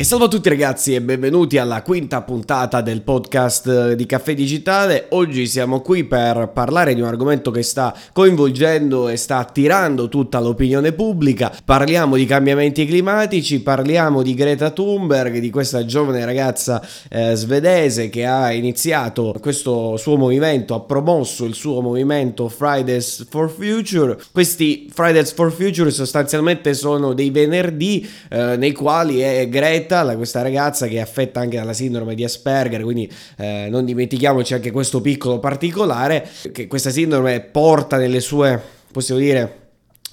E salve a tutti ragazzi e benvenuti alla quinta puntata del podcast eh, di Caffè Digitale. Oggi siamo qui per parlare di un argomento che sta coinvolgendo e sta attirando tutta l'opinione pubblica. Parliamo di cambiamenti climatici, parliamo di Greta Thunberg, di questa giovane ragazza eh, svedese che ha iniziato questo suo movimento, ha promosso il suo movimento Fridays for Future. Questi Fridays for Future sostanzialmente sono dei venerdì eh, nei quali è Greta Greta, questa ragazza che è affetta anche dalla sindrome di Asperger, quindi eh, non dimentichiamoci anche questo piccolo particolare, che questa sindrome porta nelle sue, possiamo dire,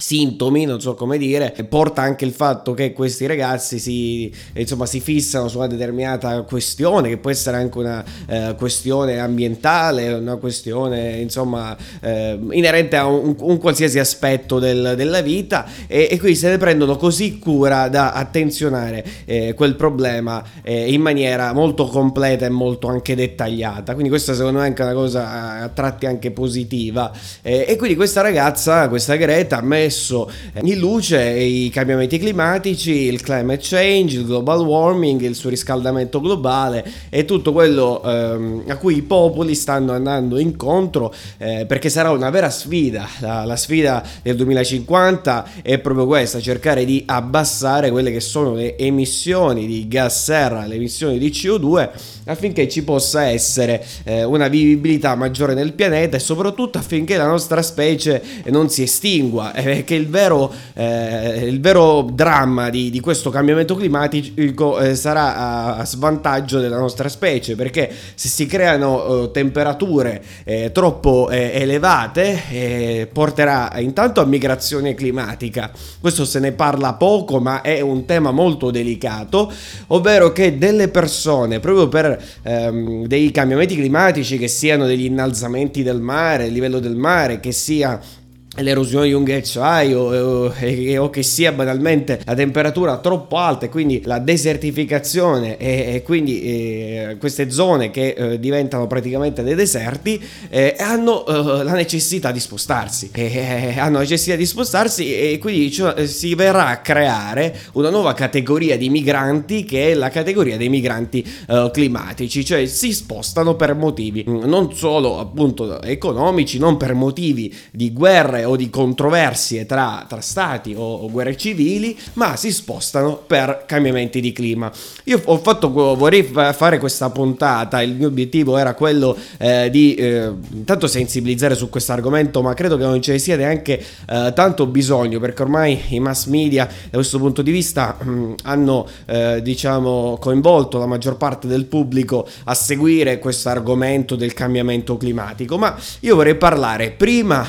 sintomi, non so come dire, porta anche il fatto che questi ragazzi si, insomma, si fissano su una determinata questione, che può essere anche una eh, questione ambientale, una questione insomma eh, inerente a un, un qualsiasi aspetto del, della vita e, e, quindi se ne prendono così cura da attenzionare eh, quel problema eh, in maniera molto completa e molto anche dettagliata. Quindi questa secondo me è anche una cosa a tratti anche positiva eh, e quindi questa ragazza, questa Greta, a me messo in luce i cambiamenti climatici, il climate change, il global warming, il surriscaldamento globale e tutto quello ehm, a cui i popoli stanno andando incontro eh, perché sarà una vera sfida. La, la, sfida del 2050 è proprio questa, cercare di abbassare quelle che sono le emissioni di gas serra, le emissioni di CO2 affinché ci possa essere eh, una vivibilità maggiore nel pianeta e soprattutto affinché la nostra specie non si estingua. Eh, che il vero, eh, il vero dramma di, di, questo cambiamento climatico eh, sarà a, a, svantaggio della nostra specie, perché se si creano eh, temperature eh, troppo eh, elevate eh, porterà intanto a migrazione climatica. Questo se ne parla poco, ma è un tema molto delicato, ovvero che delle persone, proprio per ehm, dei cambiamenti climatici, che siano degli innalzamenti del mare, il livello del mare, che sia l'erosione di un ghiacciaio o, o, o, che sia banalmente la temperatura troppo alta e quindi la desertificazione e, e quindi eh, queste zone che eh, diventano praticamente dei deserti eh, hanno eh, la necessità di spostarsi. Eh, hanno necessità di spostarsi e quindi cioè, si verrà a creare una nuova categoria di migranti che è la categoria dei migranti eh, climatici cioè si spostano per motivi non solo appunto economici non per motivi di guerre o di controversie tra, tra stati o, o, guerre civili, ma si spostano per cambiamenti di clima. Io ho fatto, vorrei fare questa puntata, il mio obiettivo era quello eh, di eh, intanto sensibilizzare su questo argomento, ma credo che non ce ne sia neanche eh, tanto bisogno, perché ormai i mass media da questo punto di vista mh, mm, hanno eh, diciamo coinvolto la maggior parte del pubblico a seguire questo argomento del cambiamento climatico, ma io vorrei parlare prima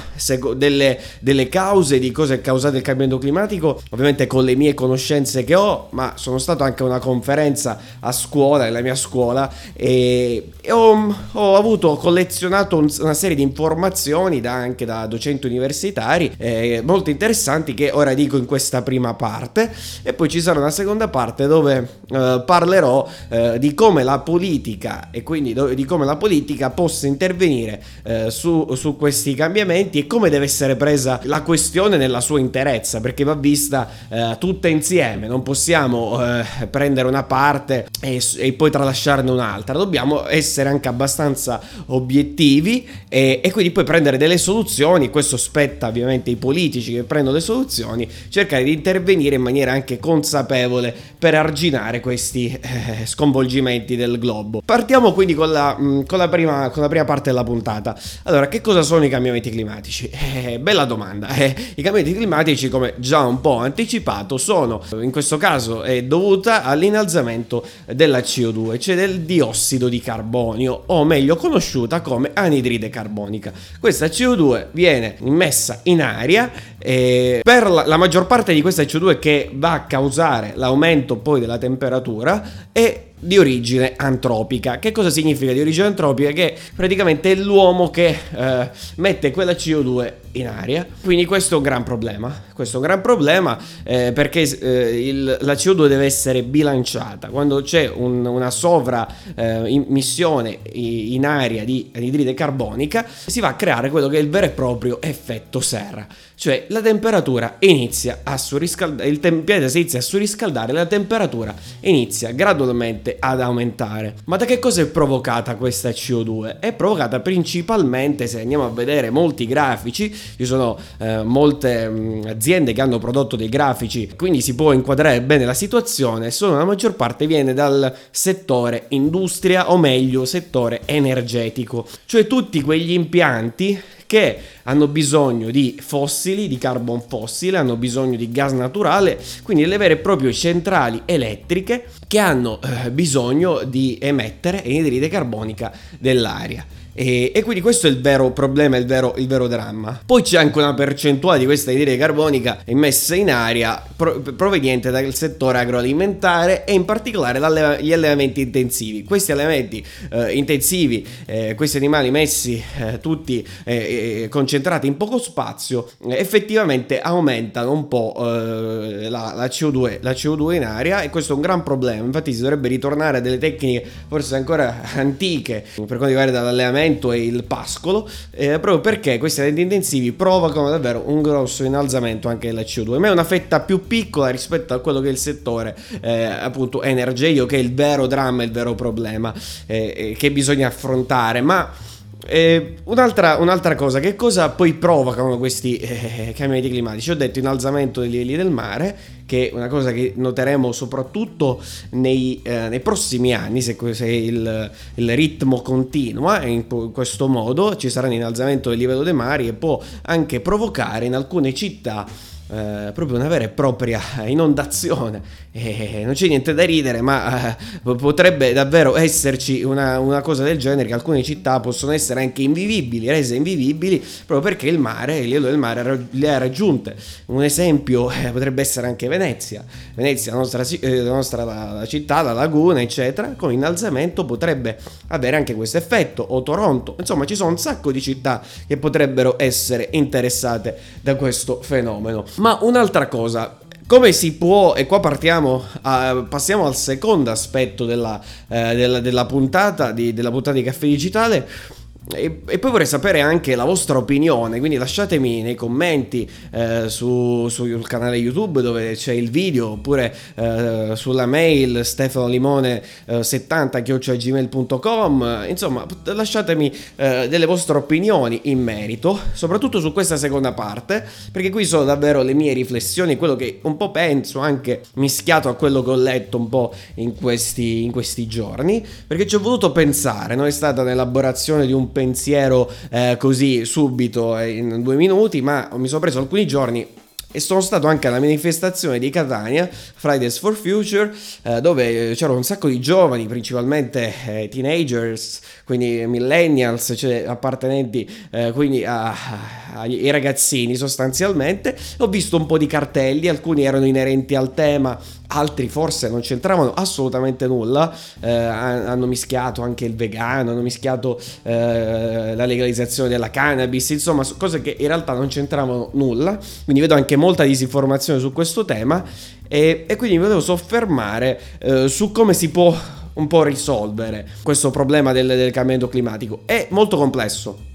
delle delle, cause, di cosa è causato il cambiamento climatico, ovviamente con le mie conoscenze che ho, ma sono stato anche a una conferenza a scuola, nella mia scuola, e, ho, ho, avuto, collezionato un, una serie di informazioni da, anche da docenti universitari, eh, molto interessanti che ora dico in questa prima parte, e poi ci sarà una seconda parte dove eh, parlerò eh, di come la politica e quindi do, di come la politica possa intervenire eh, su, su questi cambiamenti e come deve essere presa la questione nella sua interezza, perché va vista eh, tutta insieme, non possiamo eh, prendere una parte e, e, poi tralasciarne un'altra, dobbiamo essere anche abbastanza obiettivi e, e, quindi poi prendere delle soluzioni, questo spetta ovviamente ai politici che prendono le soluzioni, cercare di intervenire in maniera anche consapevole per arginare questi eh, sconvolgimenti del globo. Partiamo quindi con la, mm, con, la prima, con la, prima, parte della puntata. Allora, che cosa sono i cambiamenti climatici? Eh, bella domanda. Eh, I cambiamenti climatici, come già un po' anticipato, sono in questo caso è dovuta all'innalzamento della CO2, cioè del diossido di carbonio, o meglio conosciuta come anidride carbonica. Questa CO2 viene immessa in aria e per la, la maggior parte di questa CO2 che va a causare l'aumento poi della temperatura è di origine antropica. Che cosa significa di origine antropica? Che praticamente è l'uomo che eh, mette quella CO2 in aria. Quindi questo è un gran problema. Questo è un gran problema eh, perché eh, il, la CO2 deve essere bilanciata. Quando c'è un, una sovramissione eh, in aria di anidride carbonica, si va a creare quello che è il vero e proprio effetto serra. Cioè la temperatura inizia a surriscaldare, il tem- pianeta si inizia a surriscaldare, la temperatura inizia gradualmente ad aumentare. Ma da che cosa è provocata questa CO2? È provocata principalmente, se andiamo a vedere molti grafici, ci sono eh, molte mh, aziende che hanno prodotto dei grafici, quindi si può inquadrare bene la situazione, solo la maggior parte viene dal settore industria o meglio settore energetico, cioè tutti quegli impianti che hanno bisogno di fossili, di carbon fossile, hanno bisogno di gas naturale, quindi le vere e proprie centrali elettriche che hanno eh, bisogno di emettere anidride carbonica dell'aria. E, e, quindi questo è il vero problema, il vero, il vero dramma. Poi c'è anche una percentuale di questa anidride carbonica immessa in aria pro, proveniente dal settore agroalimentare e in particolare dagli allevamenti intensivi. Questi allevamenti eh, intensivi, eh, questi animali messi eh, tutti eh, concentrati in poco spazio, effettivamente aumentano un po' eh, la, la, CO2, la CO2 in aria e questo è un gran problema. Infatti si dovrebbe ritornare a delle tecniche forse ancora antiche per quanto riguarda l'allevamento l'allevamento e il pascolo, eh, proprio perché questi allevamenti intensivi provocano davvero un grosso innalzamento anche della CO2, ma è una fetta più piccola rispetto a quello che è il settore eh, appunto energetico, che è il vero dramma, il vero problema eh, eh che bisogna affrontare, ma eh, un'altra, un'altra, cosa, che cosa poi provocano questi eh, cambiamenti climatici? Ho detto innalzamento dei livelli del mare, che è una cosa che noteremo soprattutto nei, eh, nei prossimi anni, se, se il, il, ritmo continua in questo modo ci sarà un innalzamento del livello dei mari e può anche provocare in alcune città eh, proprio una vera e propria inondazione. E non c'è niente da ridere, ma eh, potrebbe davvero esserci una, una, cosa del genere che alcune città possono essere anche invivibili, rese invivibili, proprio perché il mare, livello del mare le ha raggiunte. Un esempio eh, potrebbe essere anche Venezia. Venezia, la nostra, eh, la nostra la città, la laguna, eccetera, con innalzamento potrebbe avere anche questo effetto, o Toronto. Insomma, ci sono un sacco di città che potrebbero essere interessate da questo fenomeno. Ma un'altra cosa, come si può, e qua partiamo, a, passiamo al secondo aspetto della, eh, della, della, puntata di, della puntata di Caffè Digitale, e, e, poi vorrei sapere anche la vostra opinione, quindi lasciatemi nei commenti eh, su, sul canale YouTube dove c'è il video oppure eh, sulla mail stefanolimone70-gmail.com eh, insomma lasciatemi eh, delle vostre opinioni in merito, soprattutto su questa seconda parte, perché qui sono davvero le mie riflessioni, quello che un po' penso anche mischiato a quello che ho letto un po' in questi, in questi giorni, perché ci ho voluto pensare, non è stata un'elaborazione di un pensiero eh, così subito eh, in due minuti, ma mi sono preso alcuni giorni e sono stato anche alla manifestazione di Catania, Fridays for Future, eh, dove c'erano un sacco di giovani, principalmente eh, teenagers, quindi millennials, cioè appartenenti eh, quindi a, ai ragazzini sostanzialmente. Ho visto un po' di cartelli, alcuni erano inerenti al tema, altri forse non c'entravano assolutamente nulla, eh, hanno mischiato anche il vegano, hanno mischiato eh, la legalizzazione della cannabis, insomma cose che in realtà non c'entravano nulla, quindi vedo anche molta disinformazione su questo tema e, e quindi mi volevo soffermare eh, su come si può un po' risolvere questo problema del, del cambiamento climatico. È molto complesso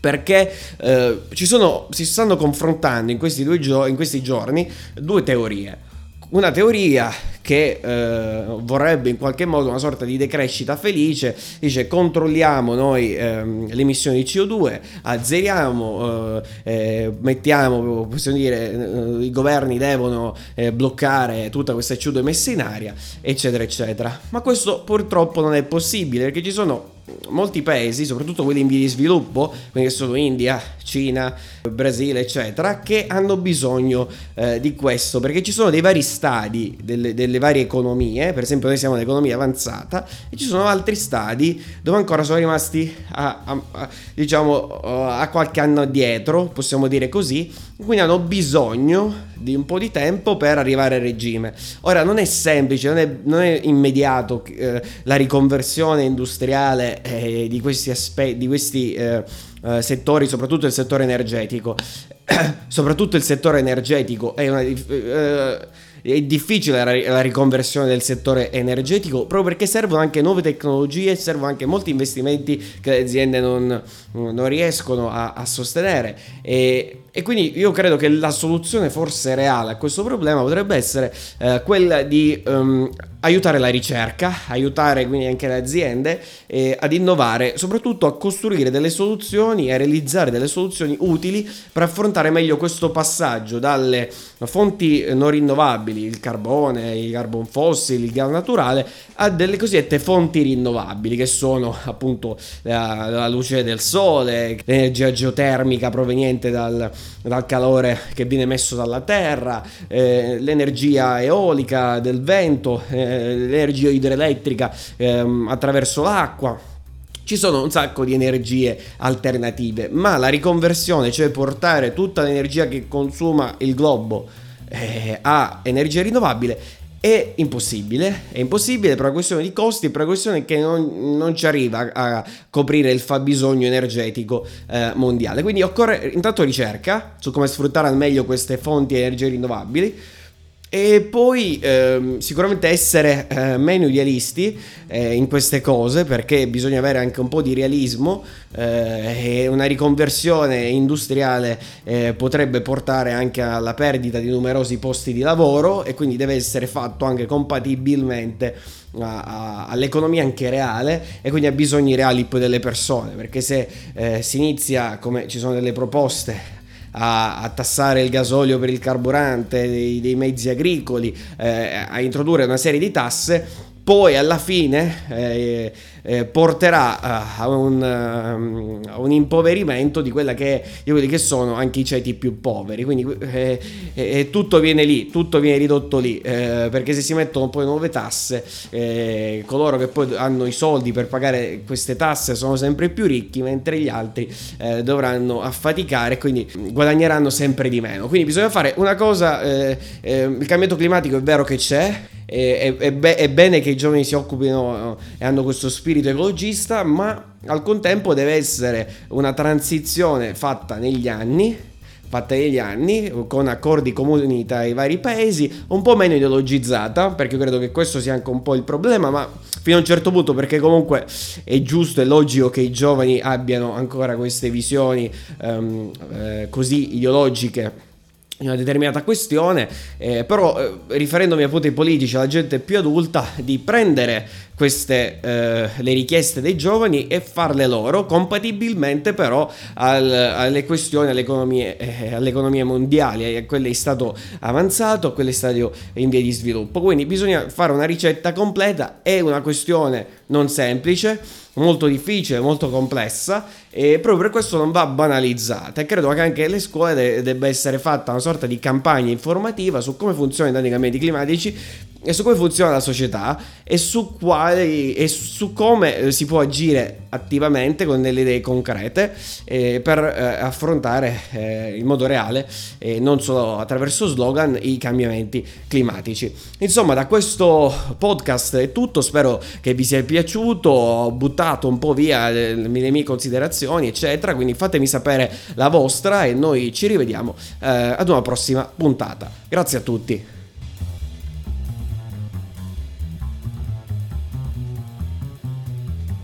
perché eh, sono, si stanno confrontando in questi, gio- in questi giorni due teorie una teoria che eh, vorrebbe in qualche modo una sorta di decrescita felice, dice controlliamo noi ehm, le emissioni di CO2, azzeriamo, eh, eh, mettiamo, possiamo dire, eh, i governi devono eh, bloccare tutta questa CO2 messa in aria, eccetera, eccetera. Ma questo purtroppo non è possibile perché ci sono molti paesi, soprattutto quelli in via di sviluppo, quindi sono India, Cina, Brasile, eccetera, che hanno bisogno eh, di questo, perché ci sono dei vari stadi delle, delle, varie economie, per esempio noi siamo un'economia avanzata, e ci sono altri stadi dove ancora sono rimasti a, a, a, diciamo, a qualche anno dietro, possiamo dire così, quindi hanno bisogno di un po' di tempo per arrivare al regime. Ora non è semplice, non è, non è immediato eh, la riconversione industriale eh, di questi aspetti, di questi... Eh, eh, settori, soprattutto il settore energetico. soprattutto il settore energetico è una... Eh, è difficile la, riconversione del settore energetico proprio perché servono anche nuove tecnologie, servono anche molti investimenti che le aziende non, non riescono a, a sostenere. E, e, quindi io credo che la soluzione forse reale a questo problema potrebbe essere eh, quella di um, aiutare la ricerca, aiutare quindi anche le aziende eh, ad innovare, soprattutto a costruire delle soluzioni e a realizzare delle soluzioni utili per affrontare meglio questo passaggio dalle fonti non rinnovabili, il carbone, i carbon fossili, il gas naturale, a delle cosiddette fonti rinnovabili che sono appunto la, la luce del sole, l'energia geotermica proveniente dal, dal calore che viene messo dalla terra, eh, l'energia eolica del vento, eh, l'energia idroelettrica eh, attraverso l'acqua. Ci sono un sacco di energie alternative, ma la riconversione, cioè portare tutta l'energia che consuma il globo eh, a energia rinnovabile, è impossibile, è impossibile per una questione di costi, per una questione che non, non ci arriva a coprire il fabbisogno energetico eh, mondiale. Quindi occorre intanto ricerca su come sfruttare al meglio queste fonti di energie rinnovabili e poi ehm, sicuramente essere eh, meno idealisti eh, in queste cose perché bisogna avere anche un po' di realismo eh, e una riconversione industriale eh, potrebbe portare anche alla perdita di numerosi posti di lavoro e quindi deve essere fatto anche compatibilmente a, a, all'economia anche reale e quindi a bisogni reali poi delle persone perché se eh, si inizia come ci sono delle proposte a, a, tassare il gasolio per il carburante dei, dei mezzi agricoli, eh, a introdurre una serie di tasse, poi alla fine eh, eh, porterà a un, a un, impoverimento di, che, di quelli che sono anche i ceti più poveri. Quindi eh, eh, tutto viene lì, tutto viene ridotto lì, eh, perché se si mettono poi nuove tasse, eh, coloro che poi hanno i soldi per pagare queste tasse sono sempre più ricchi, mentre gli altri eh, dovranno affaticare e quindi guadagneranno sempre di meno. Quindi bisogna fare una cosa, il cambiamento climatico è vero che c'è, è, è, è, bene che i giovani si occupino e hanno questo spirito ecologista, ma al contempo deve essere una transizione fatta negli anni fatta negli anni con accordi comuni tra i vari paesi, un po' meno ideologizzata, perché credo che questo sia anche un po' il problema, ma fino a un certo punto perché comunque è giusto e logico che i giovani abbiano ancora queste visioni um, eh, così ideologiche una determinata questione, eh, però eh, riferendomi appunto ai politici, alla gente più adulta, di prendere queste eh, le richieste dei giovani e farle loro compatibilmente però al, alle questioni all'economia, eh, all'economia mondiale a quelle in stato avanzato a quelle in stato in via di sviluppo. Quindi bisogna fare una ricetta completa è una questione non semplice molto difficile, molto complessa e proprio per questo non va banalizzata. E credo che anche le scuole de- debba essere fatta una sorta di campagna informativa su come funzionano i cambiamenti climatici e su come funziona la società e su, quali, e su come eh, si può agire attivamente con delle idee concrete eh, per eh, affrontare eh, in modo reale e non solo attraverso slogan i cambiamenti climatici. Insomma, da questo podcast è tutto, spero che vi sia piaciuto, ho buttato un po' via le, le mie considerazioni, eccetera, quindi fatemi sapere la vostra e noi ci rivediamo eh, ad una prossima puntata. Grazie a tutti.